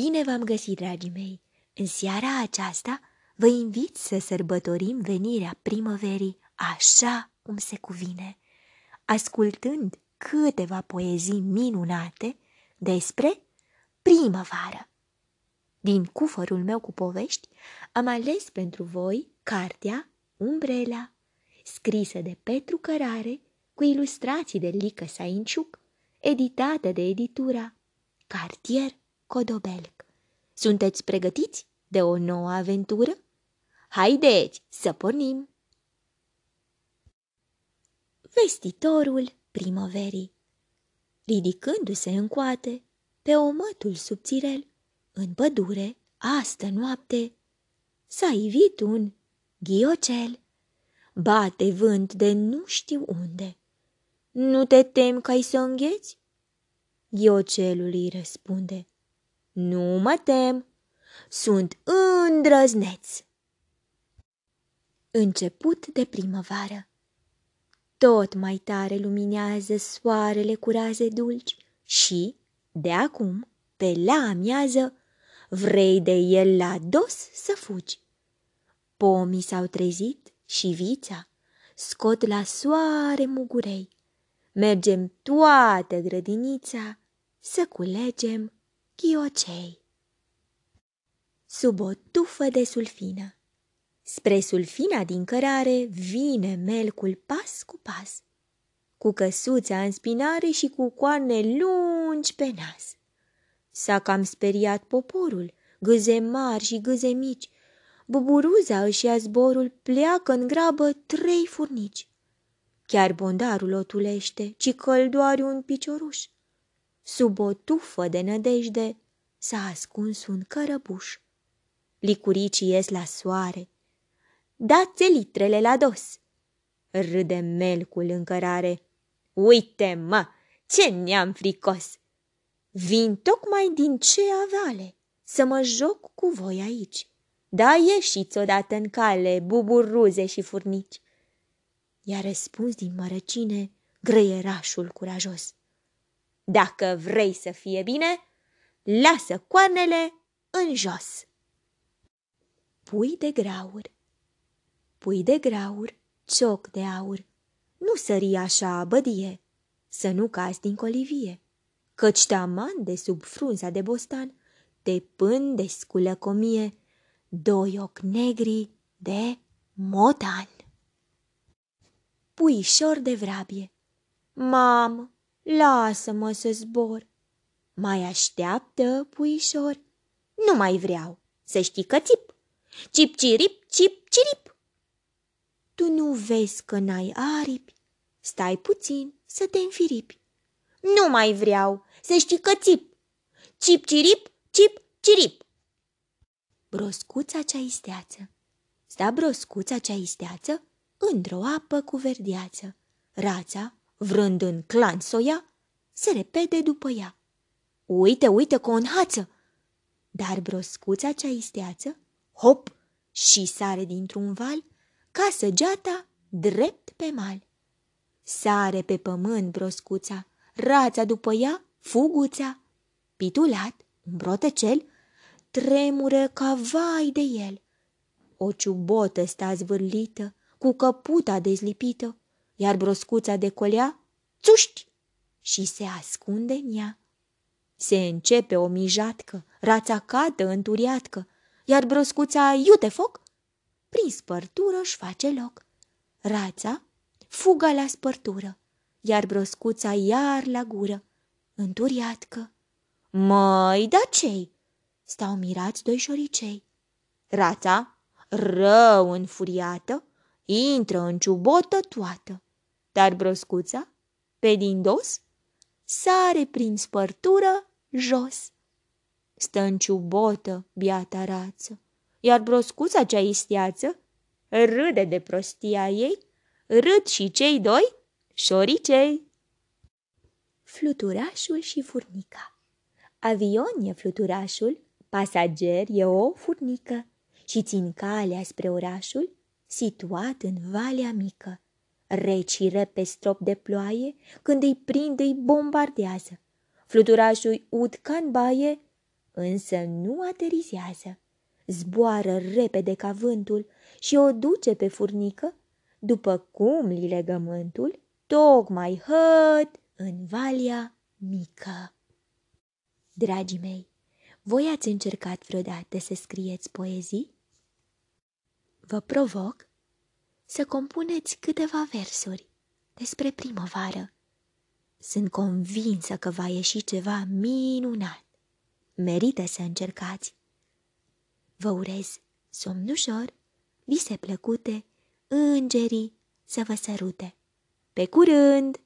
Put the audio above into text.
Bine v-am găsit, dragii mei! În seara aceasta vă invit să sărbătorim venirea primăverii așa cum se cuvine, ascultând câteva poezii minunate despre primăvară. Din cufărul meu cu povești am ales pentru voi cartea Umbrela, scrisă de Petru Cărare, cu ilustrații de Lică Sainciuc, editată de editura Cartier Codobelc. Sunteți pregătiți de o nouă aventură? Haideți să pornim! Vestitorul primăverii Ridicându-se în coate, pe omătul subțirel, în pădure, astă noapte, s-a ivit un ghiocel. Bate vânt de nu știu unde. Nu te tem că ai să îngheți? Ghiocelul îi răspunde. Nu mă tem, sunt îndrăzneț. Început de primăvară. Tot mai tare luminează soarele cu raze dulci și, de acum, pe la amiază, vrei de el la dos să fugi. Pomii s-au trezit și vița scot la soare mugurei. Mergem toată grădinița să culegem ghiocei. Sub o tufă de sulfină. Spre sulfina din cărare vine melcul pas cu pas, cu căsuța în spinare și cu coarne lungi pe nas. S-a cam speriat poporul, gâze mari și gâze mici. Buburuza își ia zborul, pleacă în grabă trei furnici. Chiar bondarul o tulește, ci căldoare un picioruș. Sub o tufă de nădejde s-a ascuns un cărăbuș. Licuricii ies la soare. Dați litrele la dos! Râde melcul în cărare. Uite, mă, ce neam fricos! Vin tocmai din ce avale să mă joc cu voi aici. Da, ieșiți odată în cale, buburuze și furnici. I-a răspuns din mărăcine grăierașul curajos. Dacă vrei să fie bine, lasă coarnele în jos. Pui de graur Pui de graur, cioc de aur, nu sări așa bădie, să nu cazi din colivie, căci taman de sub frunza de bostan te pânde sculă comie doi ochi negri de motan. Puișor de vrabie. Mamă, lasă-mă să zbor. Mai așteaptă, puișor? Nu mai vreau, să știi că țip. Cip cirip, cip cirip. Tu nu vezi că n-ai aripi? Stai puțin să te înfiripi. Nu mai vreau, să știi că țip. Cip cirip, cip cirip. Broscuța cea isteață. Sta broscuța cea isteață într-o apă cu verdeață. Rața vrând în clan să o ia, se repede după ea. Uite, uite că o înhață! Dar broscuța cea isteață, hop, și sare dintr-un val, ca săgeata drept pe mal. Sare pe pământ broscuța, rața după ea, fuguța. Pitulat, un brotecel, tremură ca vai de el. O ciubotă sta zvârlită, cu căputa dezlipită, iar broscuța de colea, țuști, și se ascunde în ea. Se începe o mijatcă, rața cată înturiatcă, iar broscuța iute foc, prin spărtură își face loc. Rața fuga la spărtură, iar broscuța iar la gură, înturiatcă. Măi, da cei? Stau mirați doi șoricei. Rața, rău înfuriată, intră în ciubotă toată dar broscuța, pe din dos, sare prin spărtură jos. Stă în ciubotă, biata rață, iar broscuța cea isteață râde de prostia ei, râd și cei doi șoricei. Fluturașul și furnica Avion e fluturașul, pasager e o furnică și țin calea spre orașul situat în valea mică. Reci pe strop de ploaie, când îi prind îi bombardează. Fluturașul ud ca în baie, însă nu aterizează. Zboară repede ca vântul și o duce pe furnică, după cum li legământul, tocmai hăt în valia mică. Dragii mei, voi ați încercat vreodată să scrieți poezii? Vă provoc să compuneți câteva versuri despre primăvară. Sunt convinsă că va ieși ceva minunat. Merită să încercați. Vă urez somn ușor, vise plăcute, îngerii să vă sărute. Pe curând!